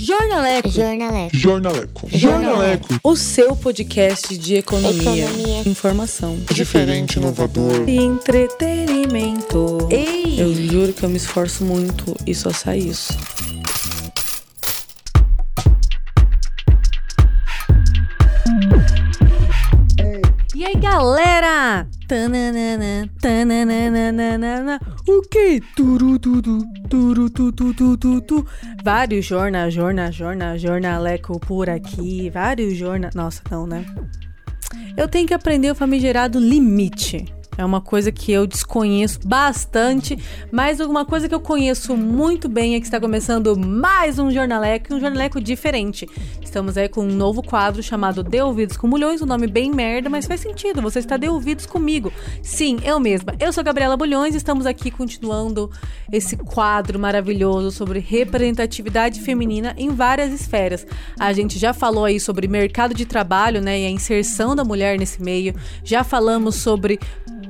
Jornaleco. Jornaleco. Jornaleco. Jornaleco. O seu podcast de economia, Economia. informação Diferente, inovador. e entretenimento. Ei! Eu juro que eu me esforço muito e só sai isso. Tananana, tananana, o que? Turu, turu, tu, tu, tu, tu, tu. Vários jornal, jornal, jornal, jornaleco por aqui. Vários jornal. Nossa, não, né? Eu tenho que aprender o famigerado limite. É uma coisa que eu desconheço bastante, mas alguma coisa que eu conheço muito bem é que está começando mais um Jornaleco, um Jornaleco diferente. Estamos aí com um novo quadro chamado De Ouvidos com Bulhões, um nome bem merda, mas faz sentido, você está de ouvidos comigo. Sim, eu mesma. Eu sou Gabriela Bulhões e estamos aqui continuando esse quadro maravilhoso sobre representatividade feminina em várias esferas. A gente já falou aí sobre mercado de trabalho, né, e a inserção da mulher nesse meio. Já falamos sobre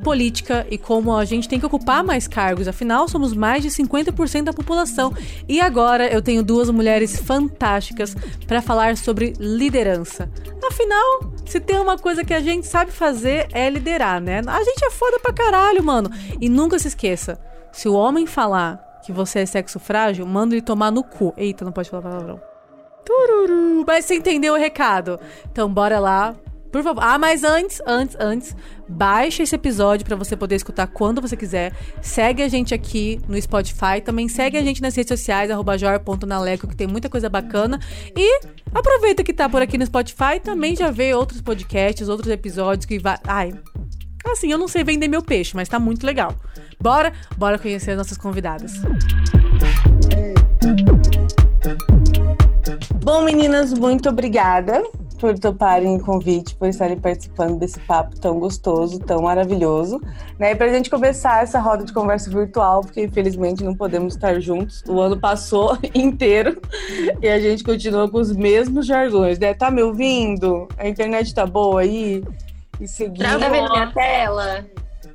política e como a gente tem que ocupar mais cargos. Afinal, somos mais de 50% da população. E agora eu tenho duas mulheres fantásticas para falar sobre liderança. Afinal, se tem uma coisa que a gente sabe fazer é liderar, né? A gente é foda pra caralho, mano. E nunca se esqueça, se o homem falar que você é sexo frágil, manda ele tomar no cu. Eita, não pode falar palavrão. Tururu. Mas você entendeu o recado. Então bora lá. Por favor. Ah, mas antes, antes, antes, baixa esse episódio pra você poder escutar quando você quiser. Segue a gente aqui no Spotify. Também segue a gente nas redes sociais, jor.naleco, que tem muita coisa bacana. E aproveita que tá por aqui no Spotify. Também já vê outros podcasts, outros episódios que vai. Ai. Assim, eu não sei vender meu peixe, mas tá muito legal. Bora, bora conhecer as nossas convidadas. Bom, meninas, muito obrigada por toparem o convite, por estarem participando desse papo tão gostoso, tão maravilhoso. Né? E pra gente começar essa roda de conversa virtual, porque infelizmente não podemos estar juntos. O ano passou inteiro e a gente continua com os mesmos jargões, né? Tá me ouvindo? A internet tá boa aí? E seguindo. Tá vendo minha tela?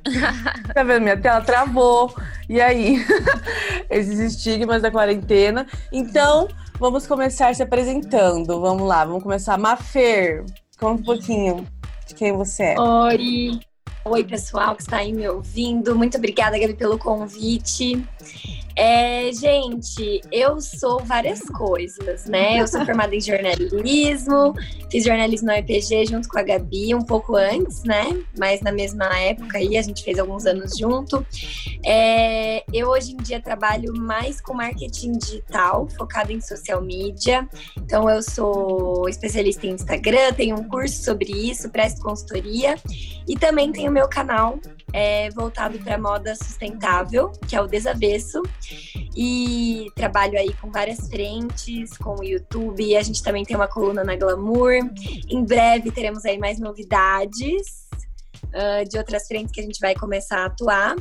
Tá vendo minha tela? Travou. E aí? Esses estigmas da quarentena. Então, vamos começar se apresentando. Vamos lá, vamos começar. Mafer, conta um pouquinho de quem você é. Oi. Oi, pessoal que está aí me ouvindo. Muito obrigada, Gabi, pelo convite. É, gente, eu sou várias coisas, né? Eu sou formada em jornalismo, fiz jornalismo na UEPG junto com a Gabi, um pouco antes, né? Mas na mesma época aí, a gente fez alguns anos junto. É, eu hoje em dia trabalho mais com marketing digital, focado em social media. Então, eu sou especialista em Instagram, tenho um curso sobre isso, presto consultoria. E também tenho meu canal é, voltado para moda sustentável, que é o Desavesso. E trabalho aí com várias frentes, com o YouTube. A gente também tem uma coluna na Glamour. Em breve teremos aí mais novidades uh, de outras frentes que a gente vai começar a atuar.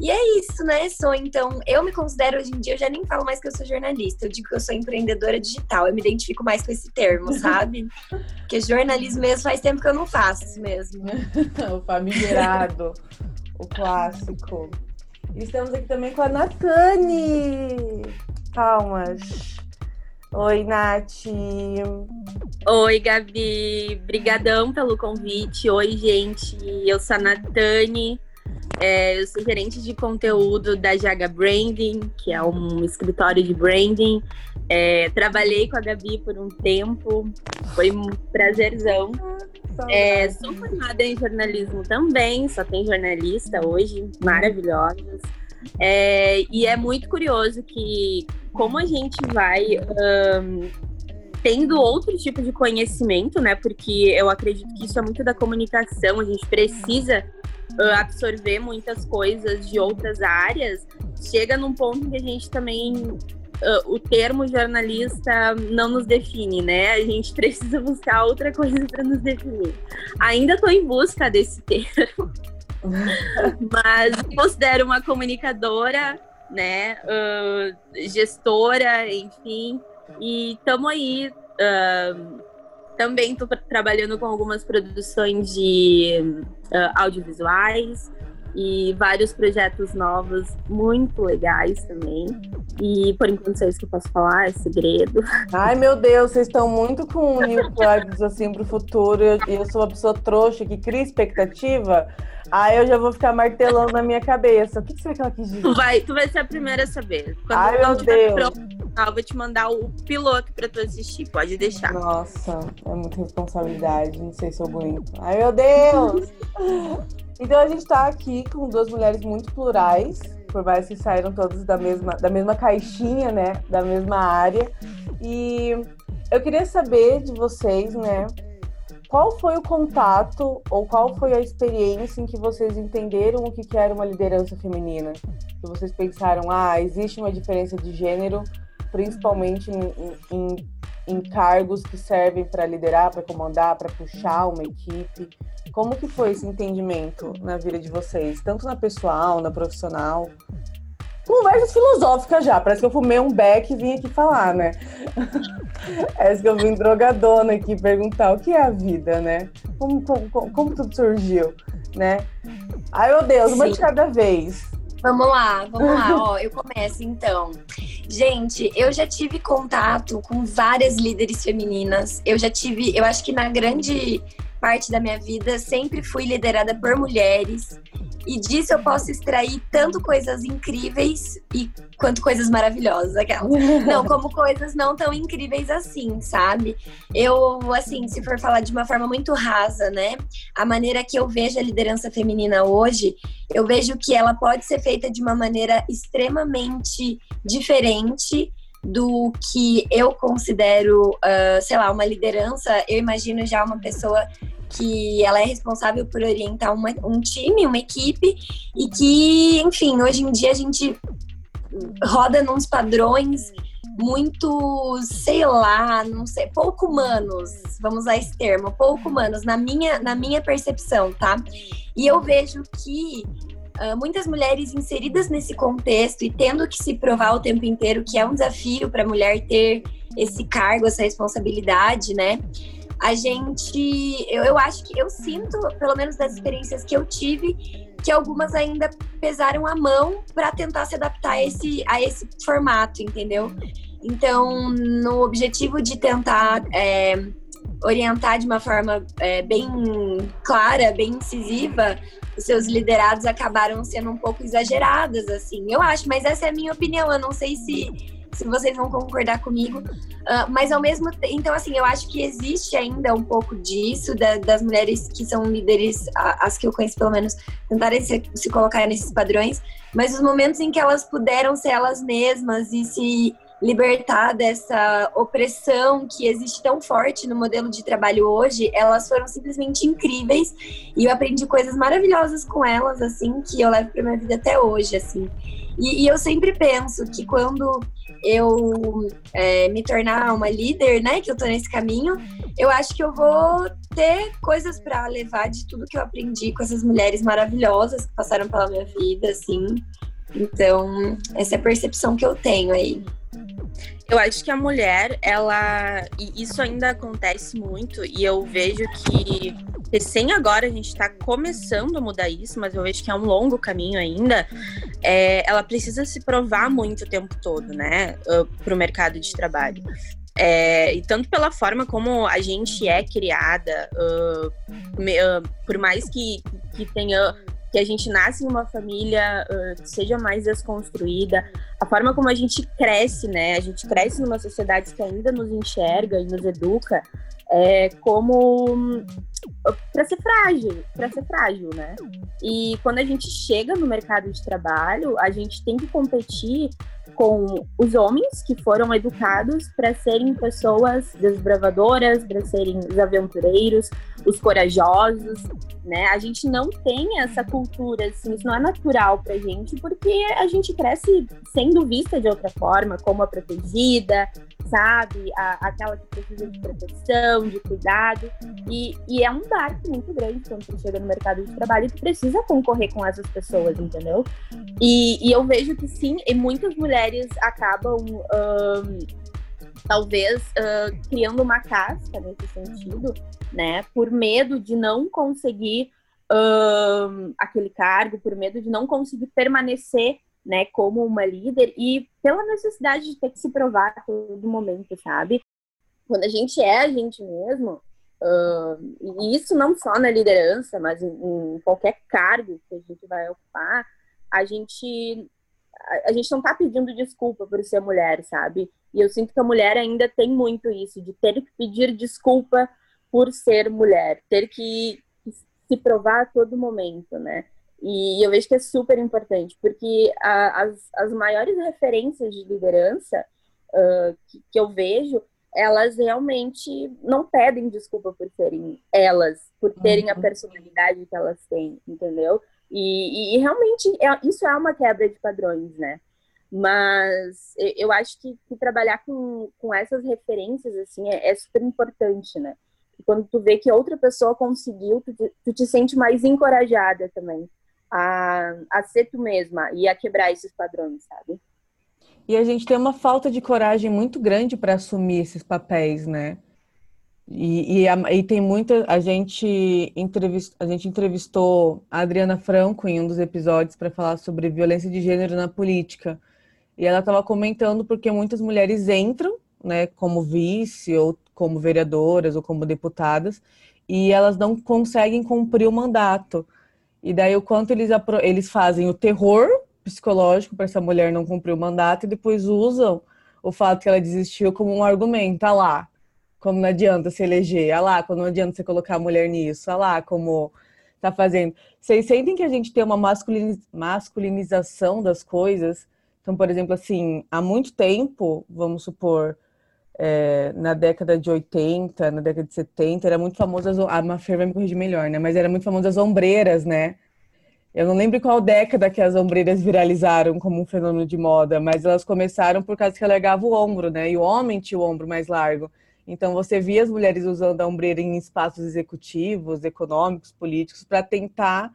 E é isso, né? Sou então, eu me considero hoje em dia, eu já nem falo mais que eu sou jornalista, eu digo que eu sou empreendedora digital. Eu me identifico mais com esse termo, sabe? Porque jornalismo mesmo faz tempo que eu não faço mesmo. o famigerado, o clássico. E estamos aqui também com a Natane. Palmas. Oi, Nath. Oi, Gabi. Brigadão pelo convite. Oi, gente. Eu sou a Natane. É, eu sou gerente de conteúdo da Jaga Branding, que é um escritório de branding. É, trabalhei com a Gabi por um tempo. Foi um prazerzão. É, sou formada em jornalismo também, só tem jornalista hoje, maravilhosos. É, e é muito curioso que como a gente vai ahn, tendo outro tipo de conhecimento, né? Porque eu acredito que isso é muito da comunicação, a gente precisa ah, absorver muitas coisas de outras áreas. Chega num ponto que a gente também ah, o termo jornalista não nos define, né? A gente precisa buscar outra coisa para nos definir. Ainda estou em busca desse termo, mas considero uma comunicadora, né? ah, gestora, enfim. E estamos aí. ah, também estou trabalhando com algumas produções de ah, audiovisuais. e vários projetos novos muito legais também. E por enquanto é isso que eu posso falar, é segredo. Ai, meu Deus, vocês estão muito com new projects assim pro futuro. E eu, eu, sou uma pessoa trouxa que cria expectativa. Aí eu já vou ficar martelando na minha cabeça. O que, que será que ela quis dizer? Tu vai, tu vai ser a primeira a saber. Quando Ai, meu Deus. Pronto, eu vou te mandar o piloto pra tu assistir, pode deixar. Nossa, é muita responsabilidade, não sei se eu aguento. Ai, meu Deus! Então a gente tá aqui com duas mulheres muito plurais, por mais que saíram todas da mesma, da mesma caixinha, né? Da mesma área. E eu queria saber de vocês, né? Qual foi o contato ou qual foi a experiência em que vocês entenderam o que era uma liderança feminina? Que vocês pensaram, ah, existe uma diferença de gênero, principalmente em, em, em cargos que servem para liderar, para comandar, para puxar uma equipe. Como que foi esse entendimento na vida de vocês, tanto na pessoal, na profissional? Conversas filosóficas já, parece que eu fumei um beck e vim aqui falar, né? Parece que eu vim drogadona aqui perguntar o que é a vida, né? Como, como, como tudo surgiu, né? Ai, meu Deus, uma Sim. de cada vez. Vamos lá, vamos lá. Ó, eu começo então. Gente, eu já tive contato com várias líderes femininas. Eu já tive, eu acho que na grande parte da minha vida sempre fui liderada por mulheres. E disso eu posso extrair tanto coisas incríveis e quanto coisas maravilhosas, aquela. Não, como coisas não tão incríveis assim, sabe? Eu, assim, se for falar de uma forma muito rasa, né? A maneira que eu vejo a liderança feminina hoje, eu vejo que ela pode ser feita de uma maneira extremamente diferente do que eu considero, uh, sei lá, uma liderança. Eu imagino já uma pessoa que ela é responsável por orientar uma, um time, uma equipe, e que, enfim, hoje em dia a gente roda nos padrões muito, sei lá, não sei, pouco humanos, vamos usar esse termo, pouco humanos, na minha, na minha percepção, tá? E eu vejo que uh, muitas mulheres inseridas nesse contexto e tendo que se provar o tempo inteiro que é um desafio para a mulher ter esse cargo, essa responsabilidade, né? a gente. Eu, eu acho que eu sinto, pelo menos das experiências que eu tive, que algumas ainda pesaram a mão para tentar se adaptar a esse, a esse formato, entendeu? Então, no objetivo de tentar é, orientar de uma forma é, bem clara, bem incisiva, os seus liderados acabaram sendo um pouco exageradas, assim. Eu acho, mas essa é a minha opinião. Eu não sei se se vocês vão concordar comigo. Uh, mas ao mesmo tempo, então assim, eu acho que existe ainda um pouco disso, da, das mulheres que são líderes, as que eu conheço pelo menos, tentarem se, se colocar nesses padrões, mas os momentos em que elas puderam ser elas mesmas e se libertar dessa opressão que existe tão forte no modelo de trabalho hoje, elas foram simplesmente incríveis e eu aprendi coisas maravilhosas com elas, assim, que eu levo para minha vida até hoje, assim. E, e eu sempre penso que quando eu é, me tornar uma líder, né, que eu tô nesse caminho, eu acho que eu vou ter coisas para levar de tudo que eu aprendi com essas mulheres maravilhosas que passaram pela minha vida, assim. Então, essa é a percepção que eu tenho aí. Eu acho que a mulher, ela. E isso ainda acontece muito, e eu vejo que recém agora a gente está começando a mudar isso, mas eu vejo que é um longo caminho ainda. É, ela precisa se provar muito o tempo todo, né? Para o mercado de trabalho. É, e tanto pela forma como a gente é criada, uh, me, uh, por mais que, que tenha que a gente nasce em uma família uh, seja mais desconstruída, a forma como a gente cresce, né? A gente cresce numa sociedade que ainda nos enxerga e nos educa é, como para ser frágil, para ser frágil, né? E quando a gente chega no mercado de trabalho, a gente tem que competir com os homens que foram educados para serem pessoas desbravadoras, para serem os aventureiros, os corajosos, né? A gente não tem essa cultura, assim, isso não é natural pra gente, porque a gente cresce sendo vista de outra forma, como a protegida, sabe? A, aquela que precisa de proteção, de cuidado. E, e é um barco muito grande quando você chega no mercado de trabalho e tu precisa concorrer com essas pessoas, entendeu? E, e eu vejo que sim, e muitas mulheres acabam. Um, talvez uh, criando uma casca nesse sentido, né? Por medo de não conseguir aquele cargo, por medo de não conseguir permanecer né, como uma líder e pela necessidade de ter que se provar a todo momento, sabe? Quando a gente é a gente mesmo, uh, e isso não só na liderança, mas em, em, qualquer cargo que a gente vai ocupar, a gente a, a gente não tá pedindo desculpa por ser mulher, sabe? E eu sinto que a mulher ainda tem muito isso, de ter que pedir desculpa por ser mulher, ter que se provar a todo momento, né? E eu vejo que é super importante, porque a, as, as maiores referências de liderança uh, que, que, eu vejo, elas realmente não pedem desculpa por serem elas, por terem a uhum. personalidade que elas têm, entendeu? E, e, e realmente é, isso é uma quebra de padrões, né? Mas eu acho que, que trabalhar com, com essas referências, assim, é, é super importante, né? E quando tu vê que outra pessoa conseguiu, tu te, tu te sente mais encorajada também a, a ser tu mesma e a quebrar esses padrões, sabe? E a gente tem uma falta de coragem muito grande para assumir esses papéis, né? E, e, e, tem muita. A gente, entrevist, a gente entrevistou a Adriana Franco em um dos episódios para falar sobre violência de gênero na política. E ela estava comentando porque muitas mulheres entram, né, como vice, ou como vereadoras, ou como deputadas, e elas não conseguem cumprir o mandato. E daí o quanto eles, eles fazem o terror psicológico para essa mulher não cumprir o mandato e depois usam o fato que ela desistiu como um argumento. Ah lá, como não adianta se eleger. Ah lá, como não adianta você colocar a mulher nisso. Ah lá, como tá fazendo. Vocês sentem que a gente tem uma masculinização das coisas? Então, por exemplo, assim, há muito tempo, vamos supor, é, na década de 80, na década de 70, era muito famoso, as, a Mafer vai me corrigir melhor, né? Mas era muito famoso as ombreiras, né? Eu não lembro qual década que as ombreiras viralizaram como um fenômeno de moda, mas elas começaram por causa que alargava o ombro, né? E o homem tinha o ombro mais largo. Então você via as mulheres usando a ombreira em espaços executivos, econômicos, políticos, para tentar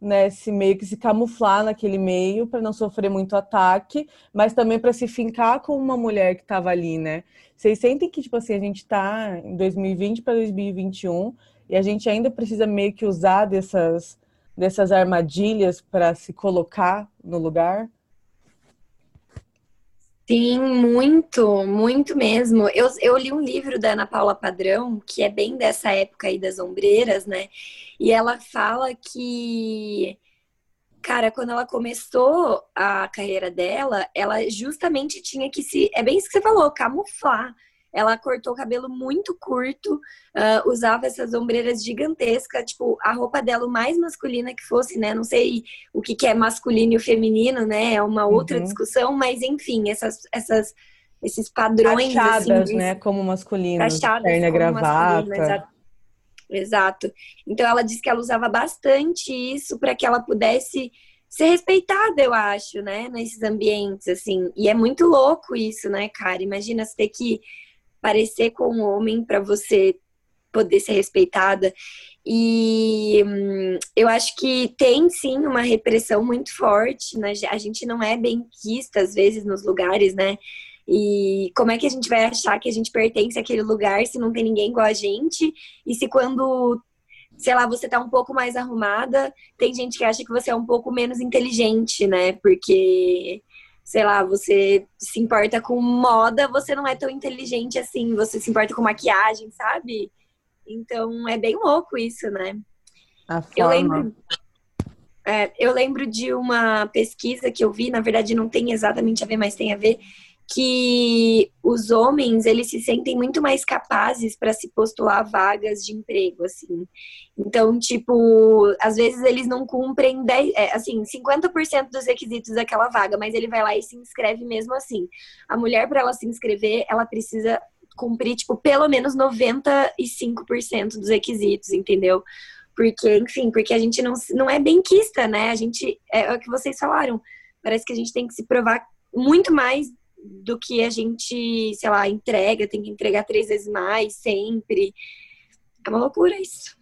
né, se meio que se camuflar naquele meio para não sofrer muito ataque, mas também para se fincar com uma mulher que estava ali, né? Vocês sentem que tipo assim a gente está em 2020 para 2021 e a gente ainda precisa meio que usar dessas dessas armadilhas para se colocar no lugar? Sim, muito, muito mesmo. Eu, eu li um livro da Ana Paula Padrão, que é bem dessa época aí das ombreiras, né? E ela fala que, cara, quando ela começou a carreira dela, ela justamente tinha que se. É bem isso que você falou, camuflar. Ela cortou o cabelo muito curto, uh, usava essas ombreiras gigantescas, tipo, a roupa dela o mais masculina que fosse, né? Não sei o que, que é masculino e feminino, né? É uma outra uhum. discussão, mas enfim, essas, essas, esses padrões. Taxadas, assim, né? Como masculino. Taxadas, perna gravata. Exato. Então ela disse que ela usava bastante isso para que ela pudesse ser respeitada, eu acho, né, nesses ambientes assim. E é muito louco isso, né, cara? Imagina você ter que parecer com um homem para você poder ser respeitada. E hum, eu acho que tem sim uma repressão muito forte, né? A gente não é bem quista às vezes nos lugares, né? E como é que a gente vai achar que a gente pertence àquele lugar se não tem ninguém igual a gente? E se quando, sei lá, você tá um pouco mais arrumada, tem gente que acha que você é um pouco menos inteligente, né? Porque sei lá, você se importa com moda, você não é tão inteligente assim, você se importa com maquiagem, sabe? Então é bem louco isso, né? A forma. Eu lembro, é, eu lembro de uma pesquisa que eu vi, na verdade não tem exatamente a ver, mas tem a ver, que os homens eles se sentem muito mais capazes para se postular vagas de emprego assim. Então tipo às vezes eles não cumprem 10, é, assim 50% dos requisitos daquela vaga mas ele vai lá e se inscreve mesmo assim. A mulher para ela se inscrever ela precisa cumprir tipo pelo menos 95% dos requisitos entendeu? Porque enfim porque a gente não, não é benquista né? A gente é, é o que vocês falaram. Parece que a gente tem que se provar muito mais do que a gente, sei lá, entrega, tem que entregar três vezes mais sempre. É uma loucura isso.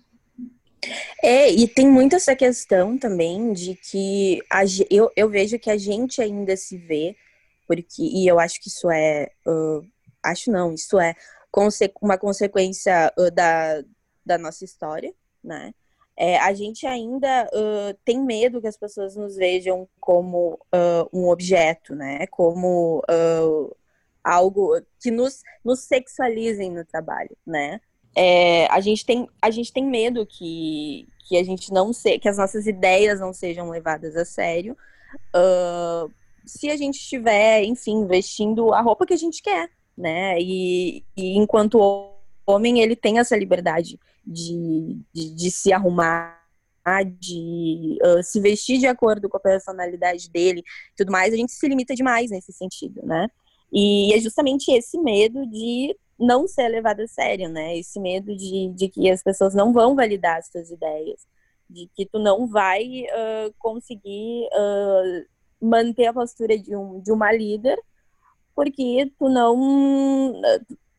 É, e tem muito essa questão também de que a, eu, eu vejo que a gente ainda se vê, porque, e eu acho que isso é, uh, acho não, isso é conse uma consequência uh, da, da nossa história, né? É, a gente ainda uh, tem medo que as pessoas nos vejam como uh, um objeto, né? Como uh, algo que nos, nos sexualizem no trabalho, né? É, a, gente tem, a gente tem medo que, que a gente não se, que as nossas ideias não sejam levadas a sério. se a gente estiver, enfim, vestindo a roupa que a gente quer, né? E, e enquanto homem, ele tem essa liberdade de, de, de se arrumar, de uh, se vestir de acordo com a personalidade dele tudo mais, a gente se limita demais nesse sentido, né? E é justamente esse medo de não ser levado a sério, né? Esse medo de, de que as pessoas não vão validar as suas ideias, de que tu não vai uh, conseguir uh, manter a postura de, um, de uma líder, porque tu não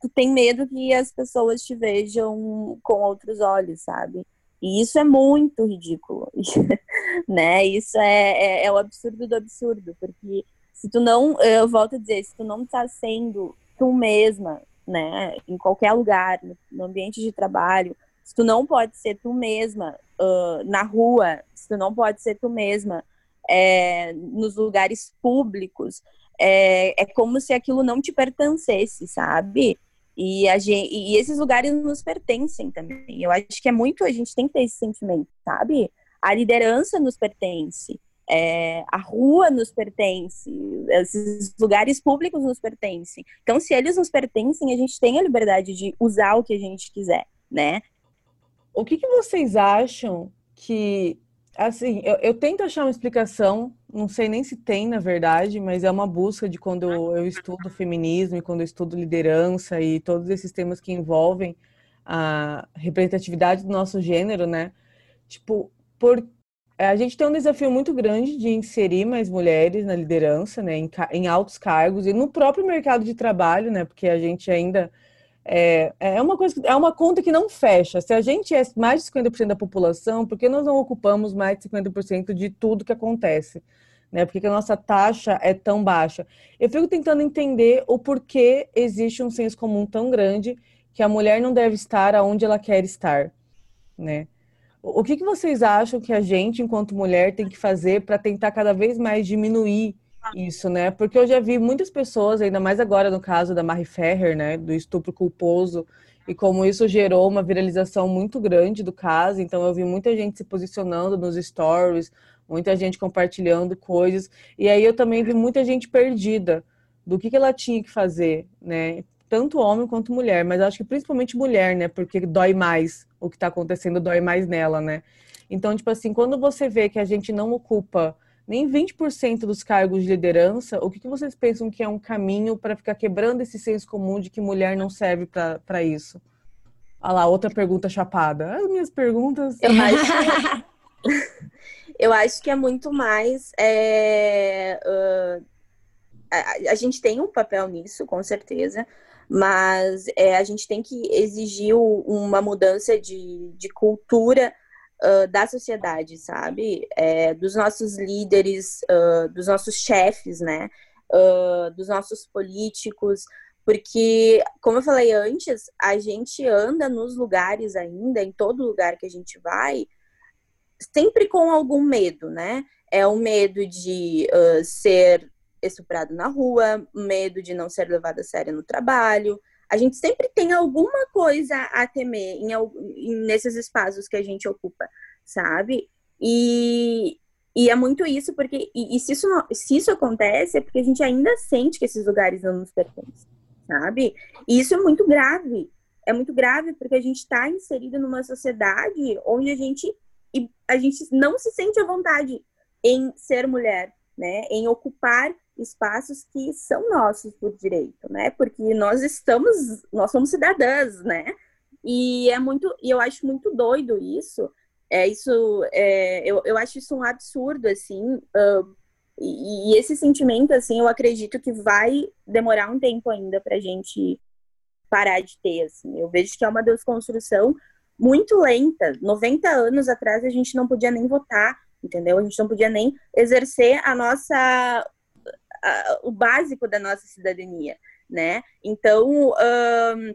tu tem medo que as pessoas te vejam com outros olhos, sabe? E isso é muito ridículo, né? Isso é, é, é, o absurdo do absurdo, porque se tu não, eu volto a dizer, se tu não tá sendo tu mesma, né, em qualquer lugar, no ambiente de trabalho, se tu não pode ser tu mesma uh, na rua, se tu não pode ser tu mesma é, nos lugares públicos, é, é como se aquilo não te pertencesse, sabe? E, a gente, e esses lugares nos pertencem também. Eu acho que é muito, a gente tem que ter esse sentimento, sabe? A liderança nos pertence, é, a rua nos pertence, esses lugares públicos nos pertencem. Então, se eles nos pertencem, a gente tem a liberdade de usar o que a gente quiser, né? O que, que vocês acham que Assim, eu, eu, tento achar uma explicação, não sei nem se tem, na verdade, mas é uma busca de quando eu estudo feminismo e quando eu estudo liderança e todos esses temas que envolvem a representatividade do nosso gênero, né? Tipo, por, a gente tem um desafio muito grande de inserir mais mulheres na liderança, né? Em, em altos cargos e no próprio mercado de trabalho, né? Porque a gente ainda é, é uma coisa, é uma conta que não fecha. Se a gente é mais de 50% da população, por que nós não ocupamos mais de 50% de tudo que acontece? Né? Por que a nossa taxa é tão baixa? Eu fico tentando entender o porquê existe um senso comum tão grande que a mulher não deve estar aonde ela quer estar, né? O que, que vocês acham que a gente, enquanto mulher, tem que fazer para tentar cada vez mais diminuir isso, né? Porque eu já vi muitas pessoas, ainda mais agora no caso da Marie Ferrer, né, do estupro culposo, e como isso gerou uma viralização muito grande do caso, então eu vi muita gente se posicionando nos stories, muita gente compartilhando coisas, e aí eu também vi muita gente perdida do que, que ela tinha que fazer, né? Tanto homem quanto mulher, mas acho que principalmente mulher, né? Porque dói mais o que está acontecendo, dói mais nela, né? Então, tipo assim, quando você vê que a gente não ocupa nem 20% dos cargos de liderança, o que, que vocês pensam que é um caminho para ficar quebrando esse senso comum de que mulher não serve para isso? Olha lá, outra pergunta chapada. As minhas perguntas. Eu acho que, eu acho que é muito mais. É, uh, a, a, gente tem um papel nisso, com certeza, mas é, a gente tem que exigir uma mudança de, de cultura da sociedade, sabe? É, dos nossos líderes, uh, dos nossos chefes, né? Uh, dos nossos políticos, porque, como eu falei antes, a gente anda nos lugares ainda, em todo lugar que a gente vai, sempre com algum medo, né? É o medo de ser estuprado na rua, medo de não ser levado a sério no trabalho, a gente sempre tem alguma coisa a temer em, em, nesses espaços que a gente ocupa, sabe? E, e é muito isso, porque e, e se, isso se isso acontece, é porque a gente ainda sente que esses lugares não nos pertencem, sabe? E isso é muito grave. É muito grave porque a gente está inserido numa sociedade onde a gente, a gente não se sente à vontade em ser mulher, né? Em ocupar espaços que são nossos por direito, né? Porque nós estamos, nós somos cidadãs, né? E é muito, e eu acho muito doido isso. É isso, é, eu, eu acho isso um absurdo, assim. Uh, e, e, esse sentimento, assim, eu acredito que vai demorar um tempo ainda para a gente parar de ter, assim. Eu vejo que é uma desconstrução muito lenta. 90 anos atrás a gente não podia nem votar, entendeu? A gente não podia nem exercer a nossa o básico da nossa cidadania, né? Então, um,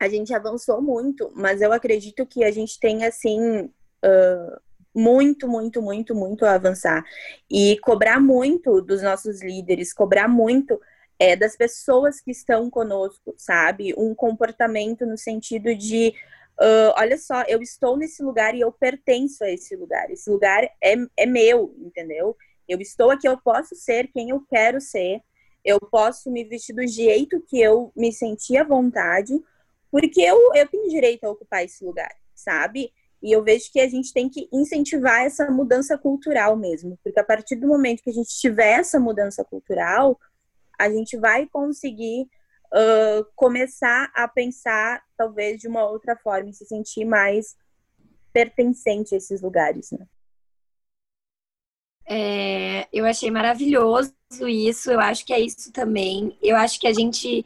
a gente avançou muito, mas eu acredito que a gente tem, assim, uh, muito, muito, muito, muito avançar. E cobrar muito dos nossos líderes, cobrar muito é, das pessoas que estão conosco, sabe? Um comportamento no sentido de Uh, olha só, eu estou nesse lugar e eu pertenço a esse lugar. Esse lugar é, é meu, entendeu? Eu estou aqui, eu posso ser quem eu quero ser. Eu posso me vestir do jeito que eu me senti à vontade, porque eu, eu tenho direito a ocupar esse lugar, sabe? E eu vejo que a gente tem que incentivar essa mudança cultural mesmo, porque a partir do momento que a gente tiver essa mudança cultural, a gente vai conseguir uh, começar a pensar, talvez, de uma outra forma e se sentir mais pertencente a esses lugares, né? É, eu achei maravilhoso isso, eu acho que é isso também. Eu acho que a gente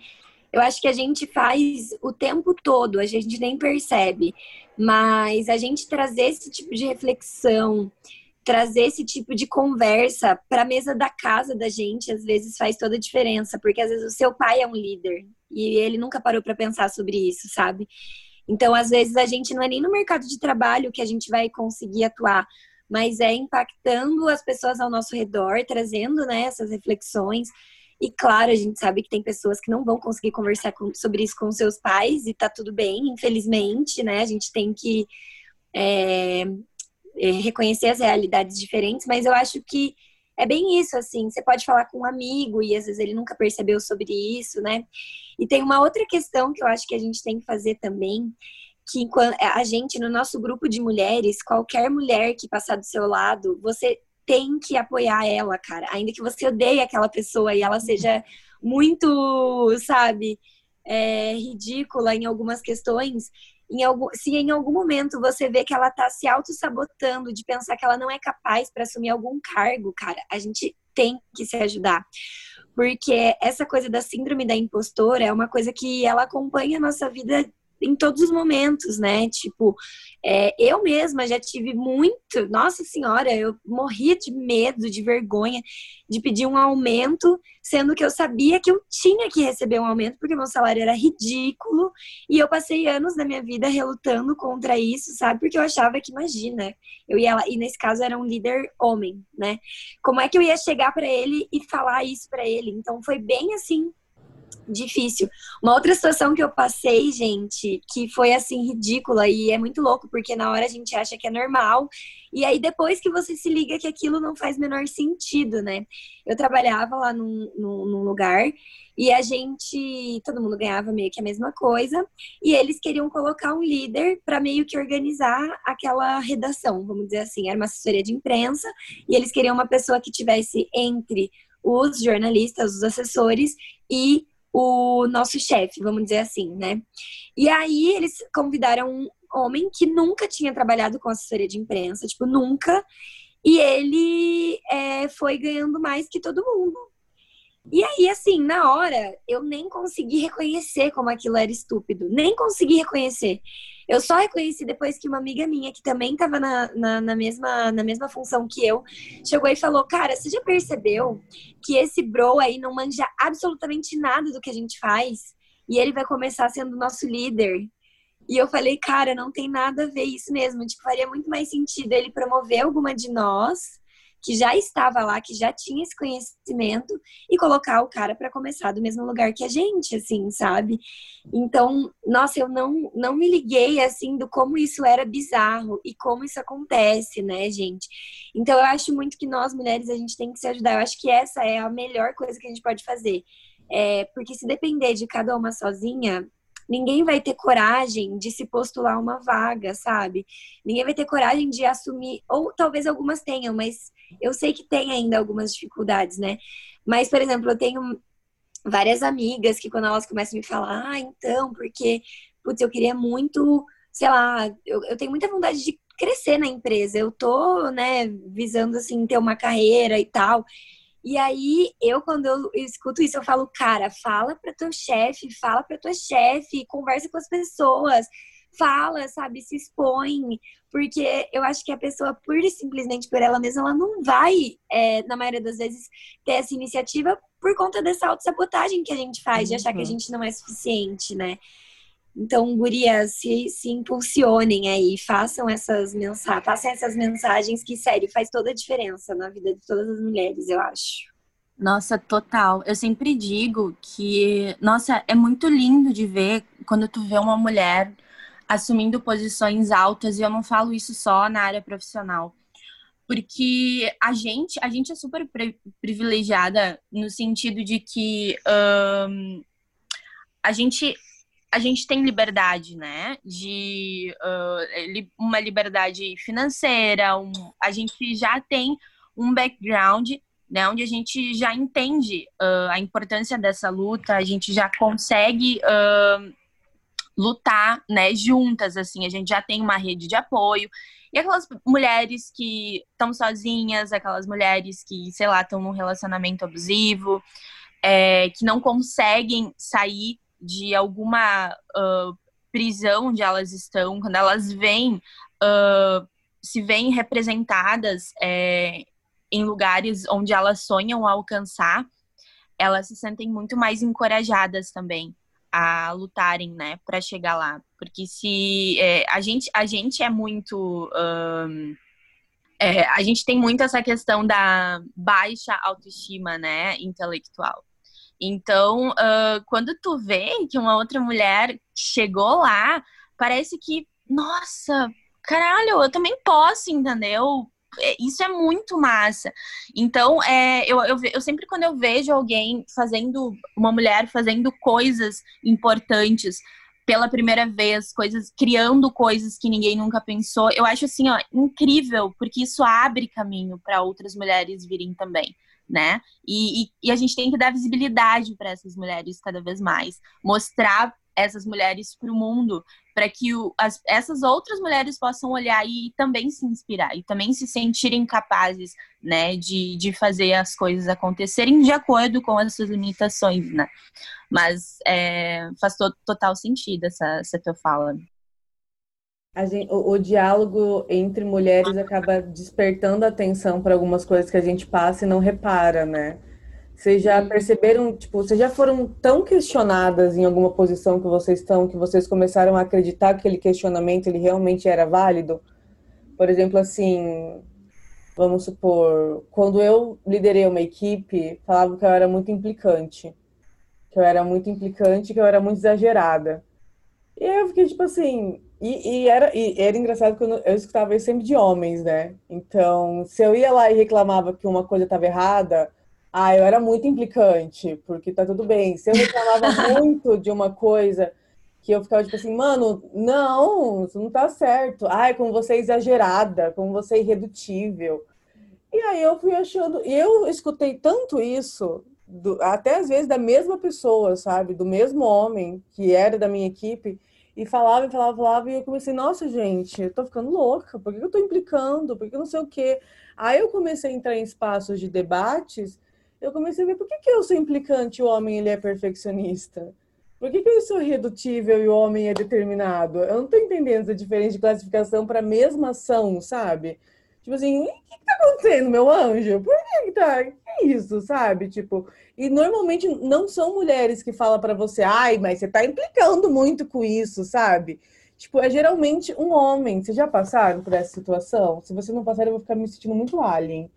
eu acho que a gente faz o tempo todo, a gente nem percebe, mas a gente trazer esse tipo de reflexão, trazer esse tipo de conversa para a mesa da casa da gente, às vezes faz toda a diferença, porque às vezes o seu pai é um líder e ele nunca parou para pensar sobre isso, sabe? Então, às vezes a gente não é nem no mercado de trabalho que a gente vai conseguir atuar, mas é impactando as pessoas ao nosso redor, trazendo né, essas reflexões. E claro, a gente sabe que tem pessoas que não vão conseguir conversar com, sobre isso com seus pais, e tá tudo bem, infelizmente, né? A gente tem que é, é, reconhecer as realidades diferentes, mas eu acho que é bem isso, assim. Você pode falar com um amigo e às vezes ele nunca percebeu sobre isso, né? E tem uma outra questão que eu acho que a gente tem que fazer também, que a gente, no nosso grupo de mulheres, qualquer mulher que passar do seu lado, você tem que apoiar ela, cara. Ainda que você odeie aquela pessoa e ela seja muito, sabe, é, ridícula em algumas questões, em algum, se em algum momento você vê que ela tá se auto-sabotando de pensar que ela não é capaz para assumir algum cargo, cara, a gente tem que se ajudar. Porque essa coisa da síndrome da impostora é uma coisa que ela acompanha a nossa vida em todos os momentos, né? Tipo, é, eu mesma já tive muito, nossa senhora, eu morria de medo, de vergonha de pedir um aumento, sendo que eu sabia que eu tinha que receber um aumento porque meu salário era ridículo e eu passei anos da minha vida relutando contra isso, sabe? Porque eu achava que, imagina, eu ia lá, e nesse caso era um líder homem, né? Como é que eu ia chegar para ele e falar isso para ele? Então foi bem assim difícil. Uma outra situação que eu passei, gente, que foi assim ridícula e é muito louco, porque na hora a gente acha que é normal, e aí depois que você se liga que aquilo não faz menor sentido, né? Eu trabalhava lá num, num, num lugar e a gente, todo mundo ganhava meio que a mesma coisa, e eles queriam colocar um líder para meio que organizar aquela redação, vamos dizer assim, era uma assessoria de imprensa, e eles queriam uma pessoa que tivesse entre os jornalistas, os assessores e o nosso chefe, vamos dizer assim, né? E aí eles convidaram um homem que nunca tinha trabalhado com assessoria de imprensa, tipo, nunca. E ele é, foi ganhando mais que todo mundo. E aí, assim, na hora, eu nem consegui reconhecer como aquilo era estúpido. Nem consegui reconhecer. Eu só reconheci depois que uma amiga minha, que também estava na, na, na, mesma, na mesma função que eu, chegou e falou: Cara, você já percebeu que esse bro aí não manja absolutamente nada do que a gente faz? E ele vai começar sendo nosso líder. E eu falei, cara, não tem nada a ver isso mesmo. Tipo, faria muito mais sentido ele promover alguma de nós que já estava lá, que já tinha esse conhecimento e colocar o cara para começar do mesmo lugar que a gente, assim, sabe? Então, nossa, eu não não me liguei assim do como isso era bizarro e como isso acontece, né, gente? Então, eu acho muito que nós mulheres a gente tem que se ajudar. Eu acho que essa é a melhor coisa que a gente pode fazer. É, porque se depender de cada uma sozinha, ninguém vai ter coragem de se postular uma vaga, sabe? Ninguém vai ter coragem de assumir, ou talvez algumas tenham, mas eu sei que tem ainda algumas dificuldades, né? Mas, por exemplo, eu tenho várias amigas que quando elas começam a me falar, ah, então, porque, putz, eu queria muito, sei lá, eu, eu tenho muita vontade de crescer na empresa, eu tô, né, visando, assim, ter uma carreira e tal. E aí, eu, quando eu escuto isso, eu falo, cara, fala para teu chefe, fala para tua chefe, conversa com as pessoas, fala, sabe, se expõe, porque eu acho que a pessoa, por simplesmente por ela mesma, ela não vai, é, na maioria das vezes, ter essa iniciativa por conta dessa autossabotagem que a gente faz, de achar que a uhum. gente não é suficiente, né? Então, gurias, se, se impulsionem aí, façam essas mensagens, façam essas mensagens que, sério, faz toda a diferença na vida de todas as mulheres, eu acho. Nossa, total. Eu sempre digo que, nossa, é muito lindo de ver quando tu vê uma mulher assumindo posições altas, e eu não falo isso só na área profissional. Porque a gente, a gente é super privilegiada no sentido de que um, a gente a gente tem liberdade, né? De uh, uma liberdade financeira, um, a gente já tem um background, né? Onde a gente já entende uh, a importância dessa luta, a gente já consegue uh, lutar, né? Juntas, assim, a gente já tem uma rede de apoio. E aquelas mulheres que estão sozinhas, aquelas mulheres que, sei lá, estão num relacionamento abusivo, é, que não conseguem sair de alguma uh, prisão onde elas estão, quando elas vêm, uh, se veem representadas é, em lugares onde elas sonham alcançar, elas se sentem muito mais encorajadas também a lutarem, né, para chegar lá, porque se é, a gente a gente é muito um, é, a gente tem muito essa questão da baixa autoestima, né, intelectual. Então, uh, quando tu vê que uma outra mulher chegou lá, parece que, nossa, caralho, eu também posso, entendeu? É, isso é muito massa. Então, é, eu, eu, eu, sempre quando eu vejo alguém fazendo, uma mulher fazendo coisas importantes pela primeira vez, coisas, criando coisas que ninguém nunca pensou, eu acho assim, ó, incrível, porque isso abre caminho para outras mulheres virem também né? E, e, e a gente tem que dar visibilidade para essas mulheres cada vez mais, mostrar essas mulheres para o mundo, para que o, as, essas outras mulheres possam olhar e também se inspirar e também se sentirem capazes, né, de, de fazer as coisas acontecerem de acordo com as suas limitações, né? Mas é, faz to, total sentido essa, essa tua fala. Gente, o, o, diálogo entre mulheres acaba despertando atenção para algumas coisas que a gente passa e não repara, né? Vocês já perceberam, tipo, vocês já foram tão questionadas em alguma posição que vocês estão, que vocês começaram a acreditar que aquele questionamento ele realmente era válido? Por exemplo, assim, vamos supor, quando eu liderei uma equipe, falavam que eu era muito implicante, que eu era muito implicante, que eu era muito exagerada. E eu fiquei tipo assim, e, e, era, e era engraçado que eu, eu escutava isso sempre de homens, né? Então, se eu ia lá e reclamava que uma coisa estava errada, ah, eu era muito implicante, porque tá tudo bem. Se eu reclamava muito de uma coisa que eu ficava tipo assim, mano, não, isso não tá certo. Ai, como você é exagerada, como você é irredutível. E aí eu fui achando, e eu escutei tanto isso, do, até às vezes da mesma pessoa, sabe? Do mesmo homem que era da minha equipe e falava, e falava, falava, e eu comecei, nossa, gente, eu tô ficando louca, por que eu tô implicando? Por que eu não sei o quê? Aí eu comecei a entrar em espaços de debates, eu comecei a ver por que, que eu sou implicante e o homem ele é perfeccionista? Por que, que eu sou irredutível e o homem é determinado? Eu não tô entendendo essa diferença de classificação para a mesma ação, sabe? Tipo assim, o que, tá acontecendo, meu anjo? Por que, que tá? Que isso, sabe? Tipo, e normalmente não são mulheres que falam para você, ai, mas você tá implicando muito com isso, sabe? Tipo, é geralmente um homem. Vocês já passaram por essa situação? Se você não passar, eu vou ficar me sentindo muito alien.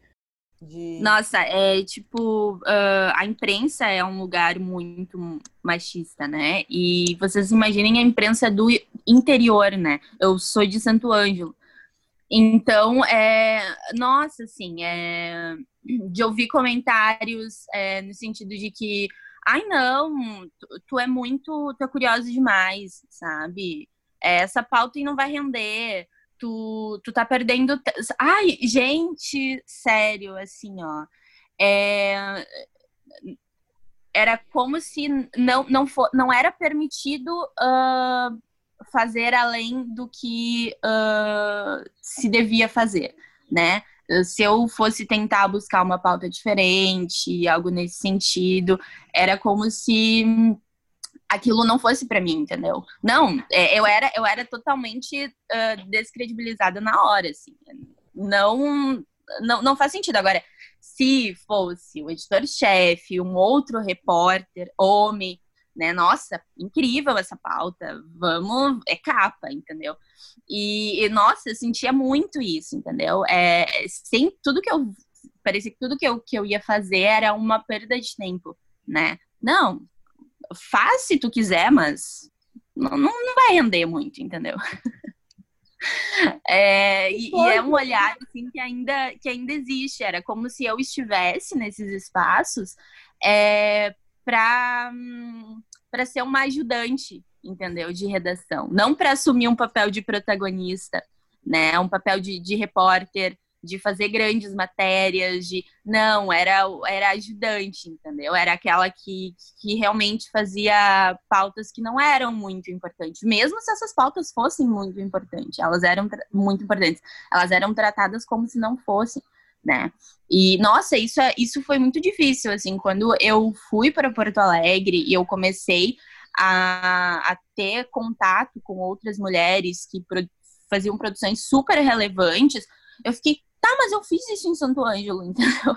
De... Nossa, é tipo, uh, a imprensa é um lugar muito machista, né? E vocês imaginem a imprensa do interior, né? Eu sou de Santo Ângelo. Então, é, nossa, assim, é, de ouvir comentários é, no sentido de que, ai não, tu, tu, é muito, tu é curiosa demais, sabe? É, essa pauta não vai render, tu, tu tá perdendo. Ai, gente, sério, assim, ó. É, era como se não, não, for, não era permitido uh, fazer além do que uh, se devia fazer, né? Se eu fosse tentar buscar uma pauta diferente, algo nesse sentido, era como se aquilo não fosse para mim, entendeu? Não, é, eu era, eu era totalmente uh, descredibilizada na hora, assim. Não, não, não faz sentido. Agora, se fosse o editor-chefe, um outro repórter, homem, né? Nossa, incrível essa pauta, vamos, é capa, entendeu? E, e nossa, eu sentia muito isso, entendeu? É, sem tudo que eu parecia que tudo que eu, que eu ia fazer era uma perda de tempo, né? Não, faz se tu quiser, mas não, não vai render muito, entendeu? É, e, e, é um olhar assim, que, ainda, que ainda existe. Era como se eu estivesse nesses espaços é, para ser uma ajudante, entendeu? De redação. Não para assumir um papel de protagonista, né? Um papel de, de repórter de fazer grandes matérias, de não, era era ajudante, entendeu? Era aquela que, que realmente fazia pautas que não eram muito importantes, mesmo se essas pautas fossem muito importantes, elas eram muito importantes, elas eram tratadas como se não fossem, né? E nossa, isso é, isso foi muito difícil assim, quando eu fui para Porto Alegre e eu comecei a, a ter contato com outras mulheres que pro, faziam produções super relevantes, eu fiquei tá, mas eu fiz isso em Santo Ângelo, entendeu?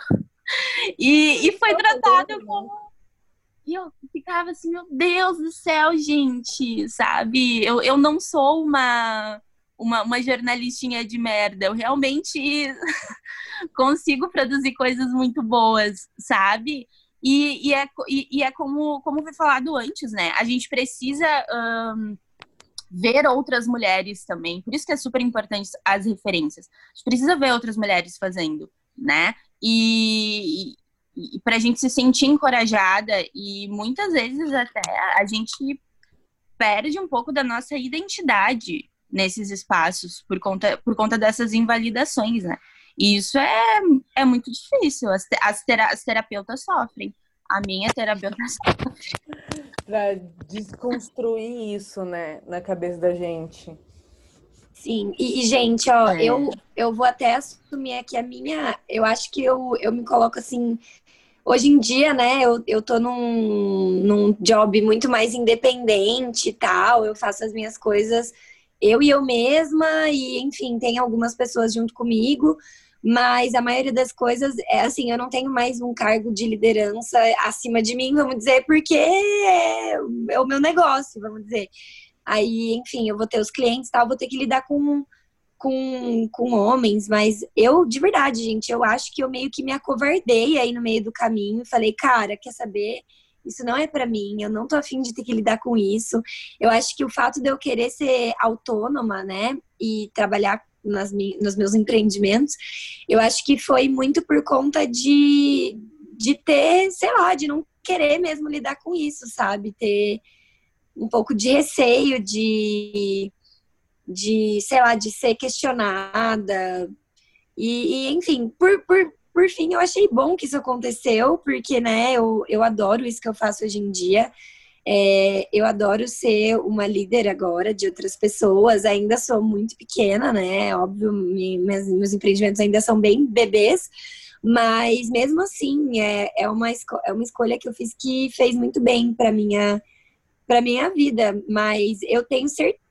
E, e foi tratado como. E eu ficava assim, meu Deus do céu, gente, sabe? Eu, eu não sou uma, uma, uma jornalistinha de merda. Eu realmente consigo produzir coisas muito boas, sabe? E, e, é, e, e, é como, como foi falado antes, né? A gente precisa um, ver outras mulheres também. Por isso que é super importante as referências. A gente precisa ver outras mulheres fazendo, né? E, e, e para a gente se sentir encorajada e muitas vezes até a gente perde um pouco da nossa identidade nesses espaços por conta, por conta dessas invalidações, né? E isso é, é muito difícil. As, as, tera, as terapeutas sofrem. A minha terapeuta sofre para desconstruir isso, né, na cabeça da gente. Sim, e, e gente, ó, é. eu, eu vou até assumir aqui a minha. Eu acho que eu, eu me coloco assim. Hoje em dia, né, eu, eu tô num, num job muito mais independente e tal, eu faço as minhas coisas eu e eu mesma, e enfim, tem algumas pessoas junto comigo, mas a maioria das coisas é assim, eu não tenho mais um cargo de liderança acima de mim, vamos dizer, porque é, o meu negócio, vamos dizer. Aí, enfim, eu vou ter os clientes tal, vou ter que lidar com, com, com homens, mas eu, de verdade, gente, eu acho que eu meio que me acovardei aí no meio do caminho, falei, cara, quer saber? Isso não é para mim, eu não tô afim de ter que lidar com isso. Eu acho que o fato de eu querer ser autônoma, né, e trabalhar nas, nos meus empreendimentos, eu acho que foi muito por conta de, de ter, sei lá, de não querer mesmo lidar com isso, sabe? Ter um pouco de receio de, de sei lá, de ser questionada. E, e enfim, por, por, por fim, eu achei bom que isso aconteceu, porque, né, eu, eu adoro isso que eu faço hoje em dia. É, eu adoro ser uma líder agora de outras pessoas. Ainda sou muito pequena, né? Óbvio, meus, meus empreendimentos ainda são bem bebês, mas mesmo assim é, é, uma, é uma escolha que eu fiz que fez muito bem para minha para minha vida. Mas eu tenho certeza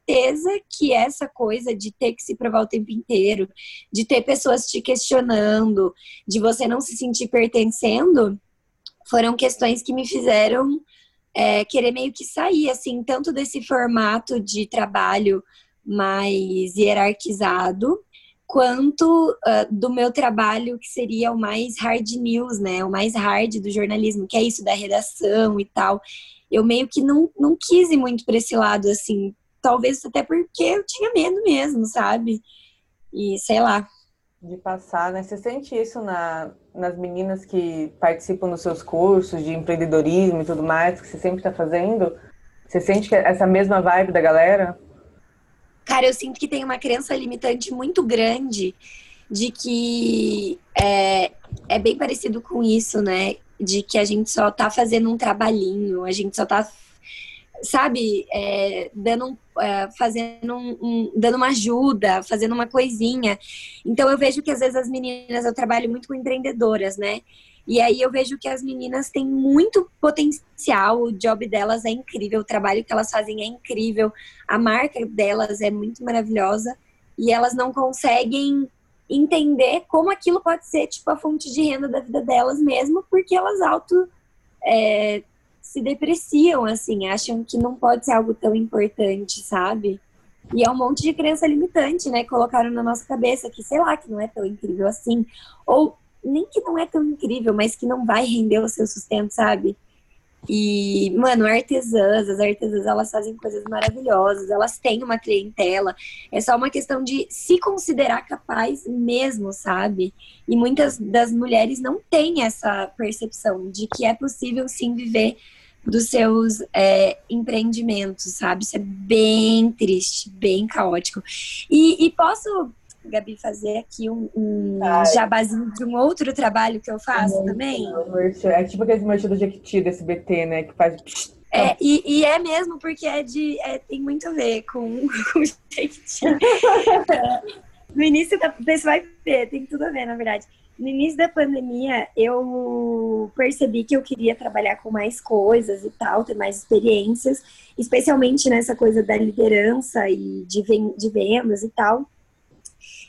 que essa coisa de ter que se provar o tempo inteiro, de ter pessoas te questionando, de você não se sentir pertencendo, foram questões que me fizeram é, querer meio que sair, assim, tanto desse formato de trabalho mais hierarquizado, quanto uh, do meu trabalho que seria o mais hard news, né? O mais hard do jornalismo, que é isso da redação e tal. Eu meio que não, não quis ir muito para esse lado, assim. Talvez até porque eu tinha medo mesmo, sabe? E sei lá de passar, né? Você sente isso na, nas meninas que participam dos seus cursos de empreendedorismo e tudo mais, que você sempre está fazendo? Você sente que é essa mesma vibe da galera? Cara, eu sinto que tem uma crença limitante muito grande de que é, é bem parecido com isso, né? De que a gente só tá fazendo um trabalhinho, a gente só tá sabe, é, dando, é, fazendo um, um, dando uma ajuda, fazendo uma coisinha. Então eu vejo que às vezes as meninas, eu trabalho muito com empreendedoras, né? E aí eu vejo que as meninas têm muito potencial, o job delas é incrível, o trabalho que elas fazem é incrível, a marca delas é muito maravilhosa e elas não conseguem entender como aquilo pode ser tipo a fonte de renda da vida delas mesmo, porque elas auto é, se depreciam, assim, acham que não pode ser algo tão importante, sabe? E é um monte de crença limitante, né? Colocaram na nossa cabeça que, sei lá, que não é tão incrível assim. Ou nem que não é tão incrível, mas que não vai render o seu sustento, sabe? E, mano, artesãs, as artesãs, elas fazem coisas maravilhosas, elas têm uma clientela. É só uma questão de se considerar capaz mesmo, sabe? E muitas das mulheres não têm essa percepção de que é possível sim viver dos seus é, empreendimentos, sabe? Isso é bem triste, bem caótico. E, e posso, Gabi, fazer aqui um, um jabazinho de um outro trabalho que eu faço também? É tipo aqueles merchan do Jequiti desse BT, né? Que faz. É, e, e, é mesmo porque é de, é, tem muito a ver com, com o Jequiti. no início da. Você vai ver, tem tudo a ver, na verdade no início da pandemia, eu percebi que eu queria trabalhar com mais coisas e tal, ter mais experiências, especialmente nessa coisa da liderança e de, de vendas e tal.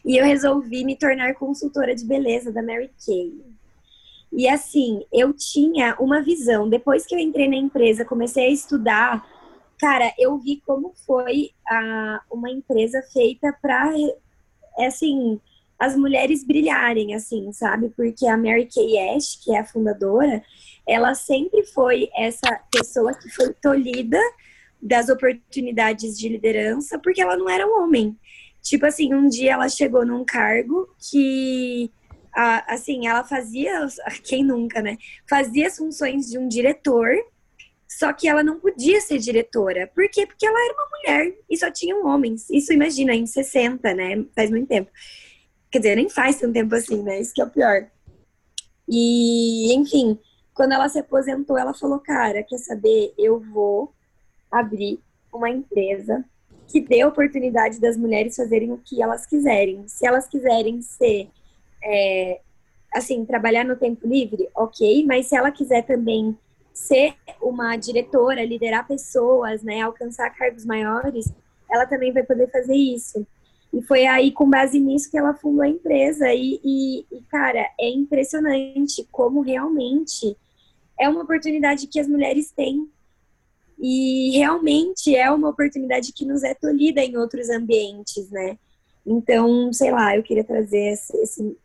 E eu resolvi me tornar consultora de beleza da Mary Kay. E assim, eu tinha uma visão. Depois que eu entrei na empresa, comecei a estudar, cara, eu vi como foi a, uma empresa feita para, assim, as mulheres brilharem, assim, sabe? Porque a Mary Kay Ash, que é a fundadora, ela sempre foi essa pessoa que foi tolhida das oportunidades de liderança porque ela não era um homem. Tipo assim, um dia ela chegou num cargo que, assim, ela fazia, quem nunca, né? Fazia as funções de um diretor, só que ela não podia ser diretora. Por quê? Porque ela era uma mulher e só tinham homens. Isso imagina, em 60, né? Faz muito tempo. Quer dizer, nem faz tanto tempo assim, né? Isso que é o pior. E, enfim, quando ela se aposentou, ela falou: Cara, quer saber? Eu vou abrir uma empresa que dê oportunidade das mulheres fazerem o que elas quiserem. Se elas quiserem ser, é, assim, trabalhar no tempo livre, ok, mas se ela quiser também ser uma diretora, liderar pessoas, né, alcançar cargos maiores, ela também vai poder fazer isso. E foi aí, com base nisso, que ela fundou a empresa. E, e, e, cara, é impressionante como realmente é uma oportunidade que as mulheres têm. E realmente é uma oportunidade que nos é tolhida em outros ambientes, né? Então, sei lá, eu queria trazer esse, esse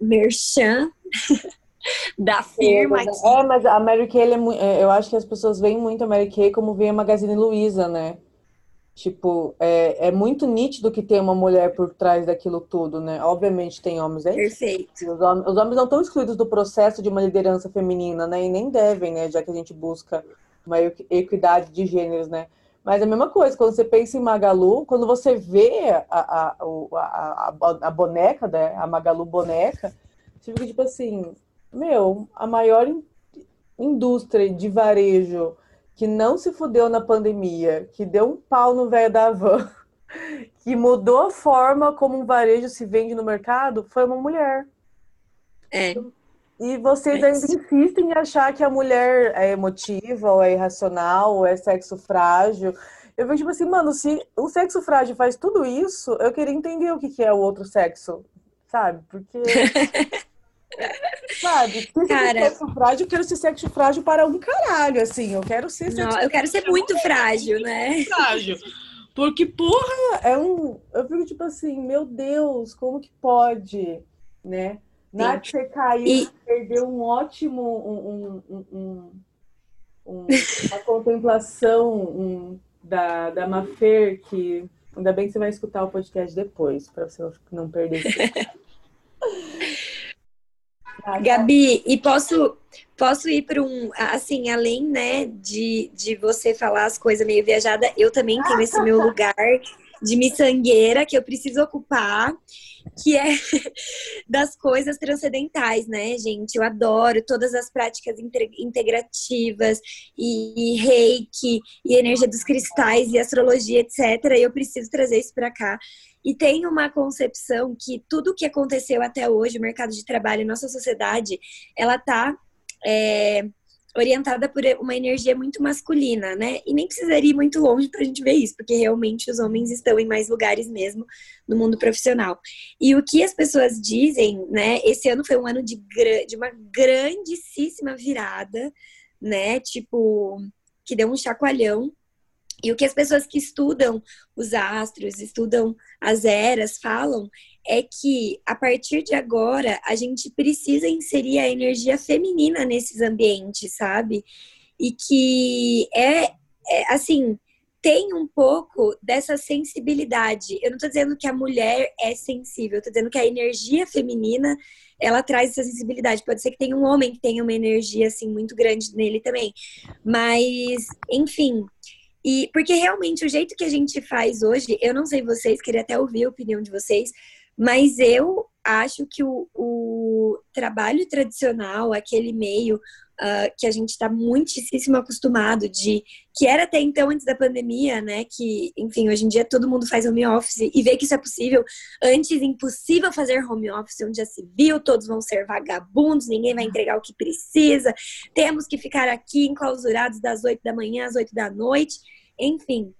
merchan da firma. É, é, mas a Mary Kay, é, eu acho que as pessoas veem muito a Mary Kay como vem a Magazine Luiza, né? Tipo, é, é muito nítido que tem uma mulher por trás daquilo tudo, né? Obviamente tem homens aí. Perfeito. Os homens, os homens não estão excluídos do processo de uma liderança feminina, né? E nem devem, né? Já que a gente busca uma equidade de gêneros, né? Mas é a mesma coisa, quando você pensa em Magalu, quando você vê a, a, a, a, boneca, né? A Magalu boneca, você fica tipo assim, meu, a maior indústria de varejo que não se fudeu na pandemia, que deu um pau no velho da van, que mudou a forma como um varejo se vende no mercado, foi uma mulher. É. E vocês é ainda insistem em achar que a mulher é emotiva, ou é irracional, ou é sexo frágil. Eu vejo, tipo assim, mano, se o sexo frágil faz tudo isso, eu queria entender o que é o outro sexo, sabe? Porque Sabe? Se Cara, sexo frágil, eu quero ser sexo frágil para um caralho, assim. Eu quero ser sexo Não, eu quero ser muito frágil, né? Frágil. Porque, porra, é um. Eu fico tipo assim, meu Deus, como que pode, né? Nath, você caiu, e... perdeu um ótimo. Um, um, um, um uma contemplação da, da Mafer, que ainda bem que você vai escutar o podcast depois, para você não perder. Gabi, e posso posso ir para um assim, além, né, de, de você falar as coisas meio viajada, eu também tenho esse meu lugar de miçangueira que eu preciso ocupar, que é das coisas transcendentais, né, gente? Eu adoro todas as práticas integrativas e, e reiki e energia dos cristais e astrologia, etc. E eu preciso trazer isso para cá. E tem uma concepção que tudo o que aconteceu até hoje, o mercado de trabalho, nossa sociedade, ela está é, orientada por uma energia muito masculina, né? E nem precisaria ir muito longe para a gente ver isso, porque realmente os homens estão em mais lugares mesmo no mundo profissional. E o que as pessoas dizem, né? Esse ano foi um ano de, de uma grandíssima virada né? Tipo, que deu um chacoalhão. E o que as pessoas que estudam os astros, estudam as eras, falam é que a partir de agora a gente precisa inserir a energia feminina nesses ambientes, sabe? E que é, é assim, tem um pouco dessa sensibilidade. Eu não estou dizendo que a mulher é sensível, tô dizendo que a energia feminina ela traz essa sensibilidade. Pode ser que tenha um homem que tenha uma energia assim muito grande nele também. Mas, enfim, e porque realmente o jeito que a gente faz hoje, eu não sei vocês, queria até ouvir a opinião de vocês, mas eu acho que o, o trabalho tradicional, aquele meio uh, que a gente está muitíssimo acostumado de que era até então antes da pandemia, né? Que, enfim, hoje em dia todo mundo faz home office e vê que isso é possível. Antes, impossível fazer home office, onde já se viu, todos vão ser vagabundos, ninguém vai entregar o que precisa, temos que ficar aqui enclausurados das 8 da manhã às 8 da noite, enfim.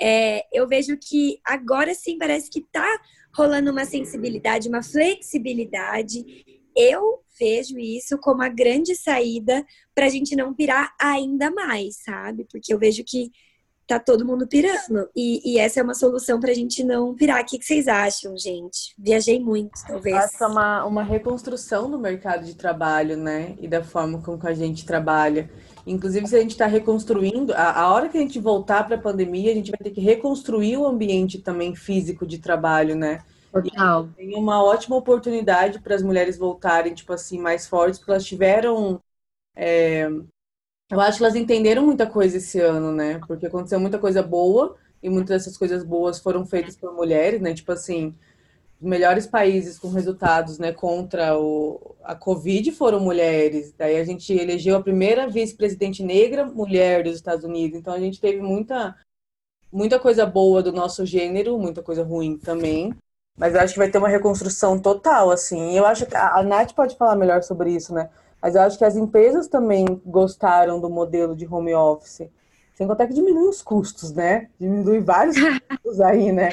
É, eu vejo que agora sim parece que tá rolando uma sensibilidade, uma flexibilidade. Eu vejo isso como a grande saída para a gente não pirar ainda mais, sabe? Porque eu vejo que tá todo mundo pirando. E, e essa é uma solução para a gente não pirar. O que, que, vocês acham, gente? Viajei muito, talvez. É uma, uma reconstrução do mercado de trabalho, né? E da forma como a gente trabalha. Inclusive, se a gente está reconstruindo, a, a hora que a gente voltar para a pandemia, a gente vai ter que reconstruir o ambiente também físico de trabalho, né? Total. Tem uma ótima oportunidade para as mulheres voltarem, tipo assim, mais fortes, porque elas tiveram. É... Eu acho que elas entenderam muita coisa esse ano, né? Porque aconteceu muita coisa boa e muitas dessas coisas boas foram feitas por mulheres, né? Tipo assim, os melhores países com resultados, né, contra o, a Covid foram mulheres. Daí a gente elegeu a primeira vice-presidente negra mulher dos Estados Unidos. Então a gente teve muita muita coisa boa do nosso gênero, muita coisa ruim também. Mas eu acho que vai ter uma reconstrução total, assim. Eu acho que a, a Nath pode falar melhor sobre isso, né? Mas eu acho que as empresas também gostaram do modelo de home office. Sem contar que diminui os custos, né? Diminui vários custos aí, né?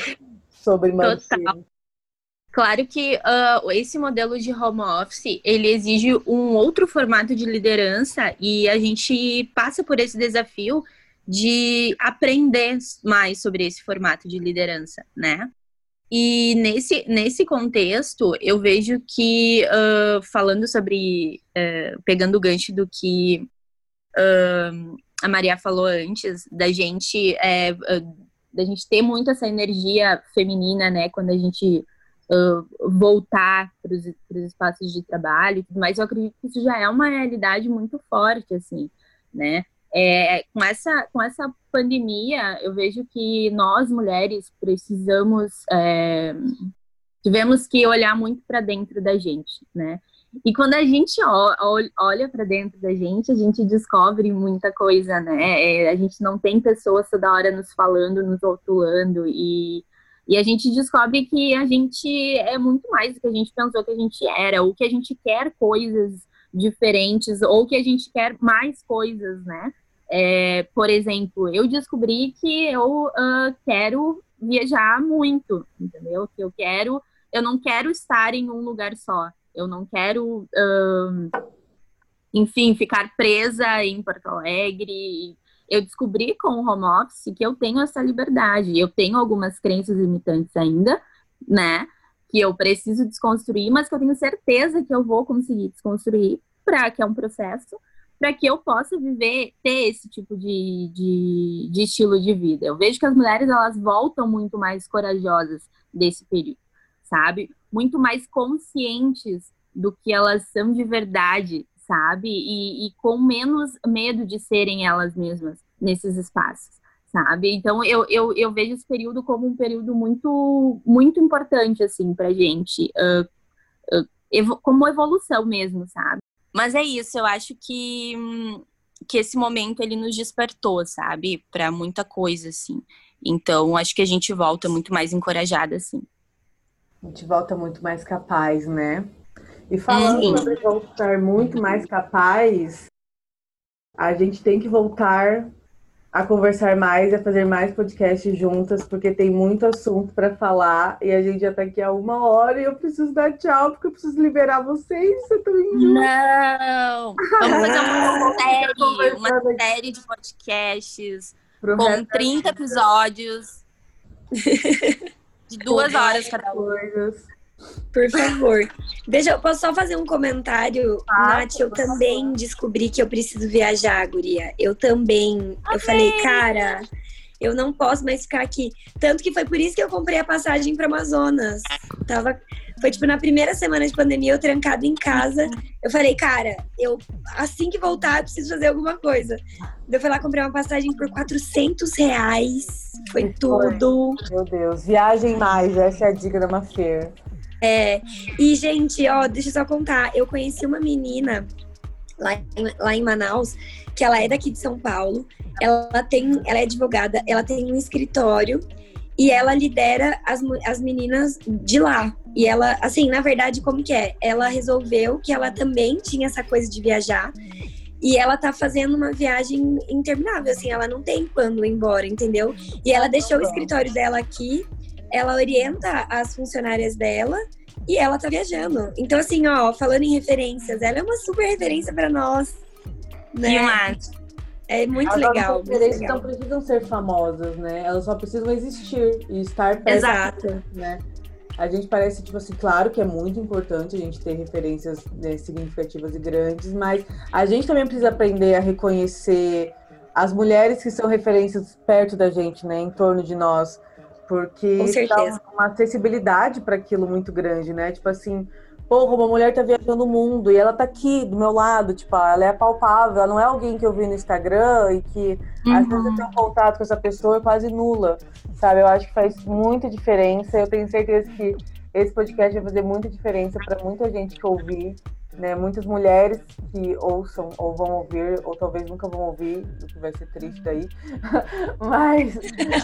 Sobre manter. Total. Claro que uh, esse modelo de home office, ele exige um outro formato de liderança e a gente passa por esse desafio de aprender mais sobre esse formato de liderança, né? E nesse, nesse contexto, eu vejo que, uh, falando sobre, uh, pegando o gancho do que uh, a Maria falou antes, da gente, é, da gente ter muito essa energia feminina, né, quando a gente voltar para os espaços de trabalho e tudo mais, eu acredito que isso já é uma realidade muito forte, assim, né, é, com, essa, com essa pandemia, eu vejo que nós, mulheres, precisamos, é, tivemos que olhar muito para dentro da gente, né? E quando a gente olha para dentro da gente, a gente descobre muita coisa, né? É, a gente não tem pessoas toda hora nos falando, nos rotulando, e, e a gente descobre que a gente é muito mais do que a gente pensou que a gente era, ou que a gente quer coisas diferentes ou que a gente quer mais coisas, né? É, por exemplo, eu descobri que eu uh, quero viajar muito, entendeu? Que eu quero, eu não quero estar em um lugar só. Eu não quero, uh, enfim, ficar presa em Porto Alegre. Eu descobri com o home office que eu tenho essa liberdade. Eu tenho algumas crenças limitantes ainda, né? Que eu preciso desconstruir, mas que eu tenho certeza que eu vou conseguir desconstruir para que é um processo, para que eu possa viver, ter esse tipo de, de, de, estilo de vida. Eu vejo que as mulheres elas voltam muito mais corajosas desse período, sabe? Muito mais conscientes do que elas são de verdade, sabe? E, e com menos medo de serem elas mesmas nesses espaços sabe? Então eu, eu, eu vejo esse período como um período muito muito importante assim para gente, uh, uh, evo como evolução mesmo, sabe? Mas é isso, eu acho que, que esse momento ele nos despertou, sabe? Para muita coisa, assim. Então, acho que a gente volta muito mais encorajada, assim. A gente volta muito mais capaz, né? E falando Sim. sobre voltar muito mais capaz, a gente tem que voltar a conversar mais, a fazer mais podcasts juntas, porque tem muito assunto para falar e a gente já tá aqui há uma hora e eu preciso dar tchau, porque eu preciso liberar vocês. Eu tô indo. Não! Vamos fazer uma série, uma série de podcasts com 30 episódios de duas horas cada um. Por favor. Deixa eu posso só fazer um comentário, ah, Nath. Eu também descobri que eu preciso viajar, Guria. Eu também. Okay. Eu falei, cara, eu não posso mais ficar aqui. Tanto que foi por isso que eu comprei a passagem para Amazonas. Tava, foi tipo na primeira semana de pandemia, eu trancado em casa. Eu falei, cara, eu assim que voltar, eu preciso fazer alguma coisa. Eu fui lá comprei uma passagem por 400 reais. Foi tudo. Meu Deus, viagem mais. Essa é a dica da Mafer. É, e, gente, ó, deixa eu só contar. Eu conheci uma menina lá em, lá em Manaus, que ela é daqui de São Paulo. Ela tem, ela é advogada, ela tem um escritório e ela lidera as, as meninas de lá. E ela, assim, na verdade, como que é? Ela resolveu que ela também tinha essa coisa de viajar. E ela tá fazendo uma viagem interminável, assim, ela não tem quando ir embora, entendeu? E ela deixou o escritório dela aqui ela orienta as funcionárias dela e ela tá viajando. Então, assim, ó, falando em referências, ela é uma super referência para nós. Né? Demais. É muito As legal. As referências não precisam ser famosas, né? Elas só precisam existir e estar perto. Exato. Né? A gente parece, tipo assim, claro que é muito importante a gente ter referências né, significativas e grandes, mas a gente também precisa aprender a reconhecer as mulheres que são referências perto da gente, né? Em torno de nós porque dá uma acessibilidade para aquilo muito grande, né? Tipo assim, porra, uma mulher tá viajando o mundo e ela tá aqui do meu lado, tipo, ela é palpável, ela não é alguém que eu vi no Instagram e que uhum. às vezes eu tenho contato com essa pessoa é quase nula, sabe? Eu acho que faz muita diferença. Eu tenho certeza que esse podcast vai fazer muita diferença para muita gente que ouvir né, muitas mulheres que ouçam ou vão ouvir, ou talvez nunca vão ouvir, o que vai ser triste daí, mas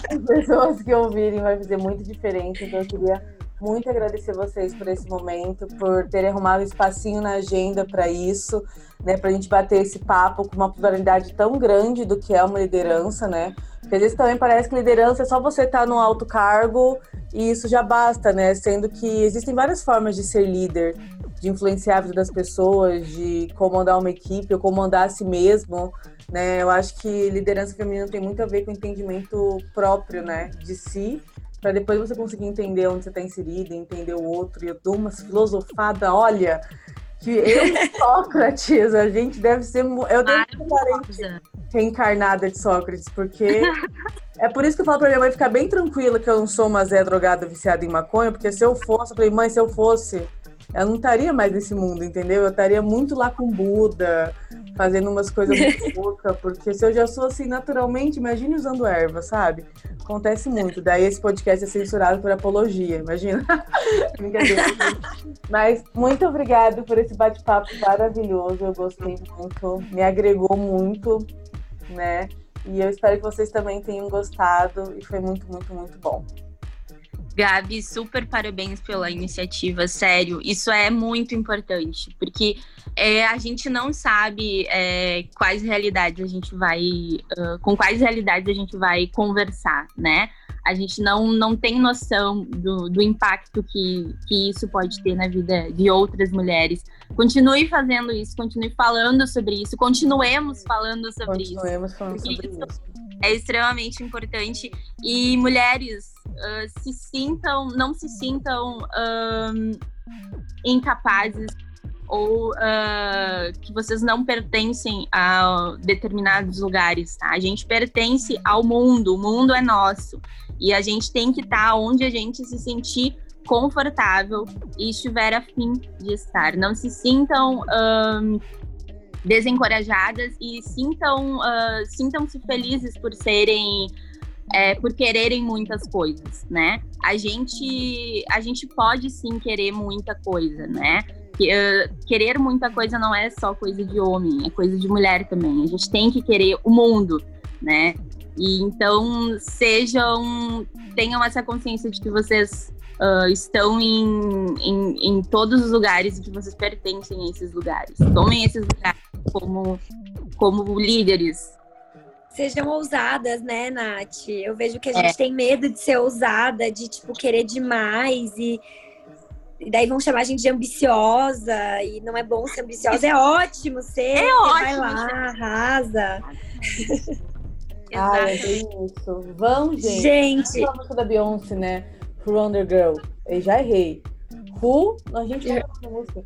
as pessoas que ouvirem vai fazer muita diferença. Então eu queria muito agradecer vocês por esse momento, por terem arrumado um espacinho na agenda para isso, né, para a gente bater esse papo com uma pluralidade tão grande do que é uma liderança, né? Porque às vezes também parece que liderança é só você estar tá no alto cargo e isso já basta, né? Sendo que existem várias formas de ser líder de influenciar a vida das pessoas, de comandar uma equipe ou comandar a si mesmo, né? Eu acho que liderança feminina tem muito a ver com o entendimento próprio, né, de si, para depois você conseguir entender onde você está inserido, entender o outro. E eu dou umas filosofada, olha, que eu Sócrates, a gente deve ser. Eu devo ser parente reencarnada de Sócrates, porque. é por isso que eu falo pra minha mãe ficar bem tranquila que eu não sou uma Zé drogada viciada em maconha, porque se eu fosse, eu falei, mãe, se eu fosse eu não estaria mais nesse mundo, entendeu? Eu estaria muito lá com Buda, fazendo umas coisas muito loucas, porque se eu já sou assim naturalmente, imagine usando erva, sabe? Acontece muito. Daí esse podcast é censurado por apologia, imagina. Mas muito obrigado por esse bate-papo maravilhoso. Eu gostei muito, me agregou muito, né? E eu espero que vocês também tenham gostado e foi muito, muito, muito bom. Gabi, super parabéns pela iniciativa, sério. Isso é muito importante, porque é, a gente não sabe é, quais realidades a gente vai. Uh, com quais realidades a gente vai conversar, né? A gente não, não tem noção do, do impacto que, que isso pode ter na vida de outras mulheres. Continue fazendo isso, continue falando sobre isso, continuemos falando sobre continuemos isso. Continuemos falando sobre isso. isso é extremamente importante. E mulheres uh, se sintam, não se sintam incapazes ou uh, que vocês não pertencem a determinados lugares, tá? A gente pertence ao mundo, o mundo é nosso. E a gente tem que estar tá onde a gente se sentir confortável e estiver afim de estar. Não se sintam um, desencorajadas e sintam uh, sintam-se felizes por serem é, por quererem muitas coisas, né? A gente a gente pode sim querer muita coisa, né? Que, querer muita coisa não é só coisa de homem, é coisa de mulher também. A gente tem que querer o mundo, né? E então sejam tenham essa consciência de que vocês uh, estão em, em, em, todos os lugares e que vocês pertencem a esses lugares. Tomem esses lugares como, como líderes, sejam ousadas, né, Nath? Eu vejo que a gente é. tem medo de ser ousada, de, tipo, querer demais e, e, daí vão chamar a gente de ambiciosa e não é bom ser ambiciosa, é ótimo ser. É ótimo. Vai lá, arrasa. Ah, é isso. Vamos, gente. Gente. A música da Beyoncé, né? Who Wonder Girl. Eu já errei. Who? A gente não essa música.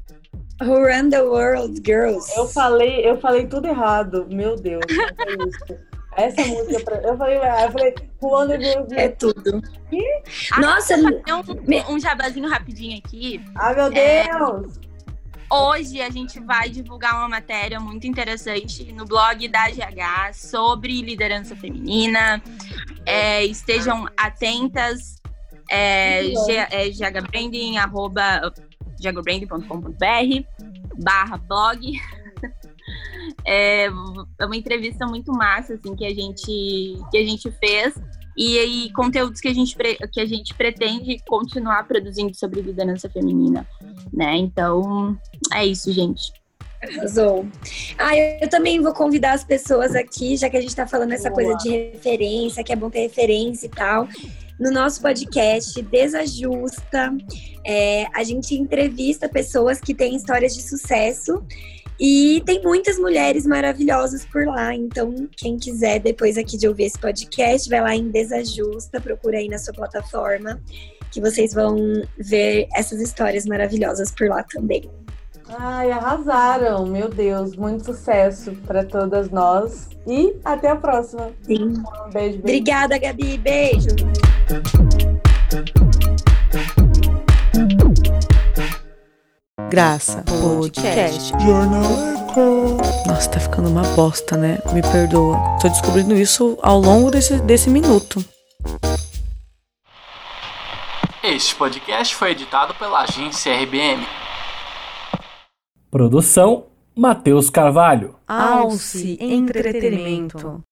Who Run the World Girls. Eu falei, eu falei tudo errado. Meu Deus, não isso. Essa música pra... Eu falei, eu falei, Girls. É tudo. Ah, Nossa, um, um jabazinho rapidinho aqui. Ah, meu é, Deus! É... Hoje a gente vai divulgar uma matéria muito interessante no blog da GH sobre liderança feminina. É, estejam atentas. É, é ghbranding, arroba ghbranding.com.br barra blog. É, é uma entrevista muito massa assim que a gente que a gente fez e aí conteúdos que a gente que a gente pretende continuar produzindo sobre liderança feminina, né? Então é isso, gente. Arrasou. Ah, eu, também vou convidar as pessoas aqui, já que a gente está falando essa Boa. coisa de referência, que é bom ter referência e tal. No nosso podcast Desajusta, é, a gente entrevista pessoas que têm histórias de sucesso e tem muitas mulheres maravilhosas por lá. Então, quem quiser, depois aqui de ouvir esse podcast, vai lá em Desajusta, procura aí na sua plataforma, que vocês vão ver essas histórias maravilhosas por lá também. Ai, arrasaram! Meu Deus, muito sucesso para todas nós. E até a próxima. Sim. Um beijo, beijo. Obrigada, Gabi. Beijo. Graça Podcast. Jornaleco. Nossa, tá ficando uma bosta, né? Me perdoa. Tô descobrindo isso ao longo desse, desse minuto. Este podcast foi editado pela agência RBM. Produção Matheus Carvalho. Alce Entretenimento.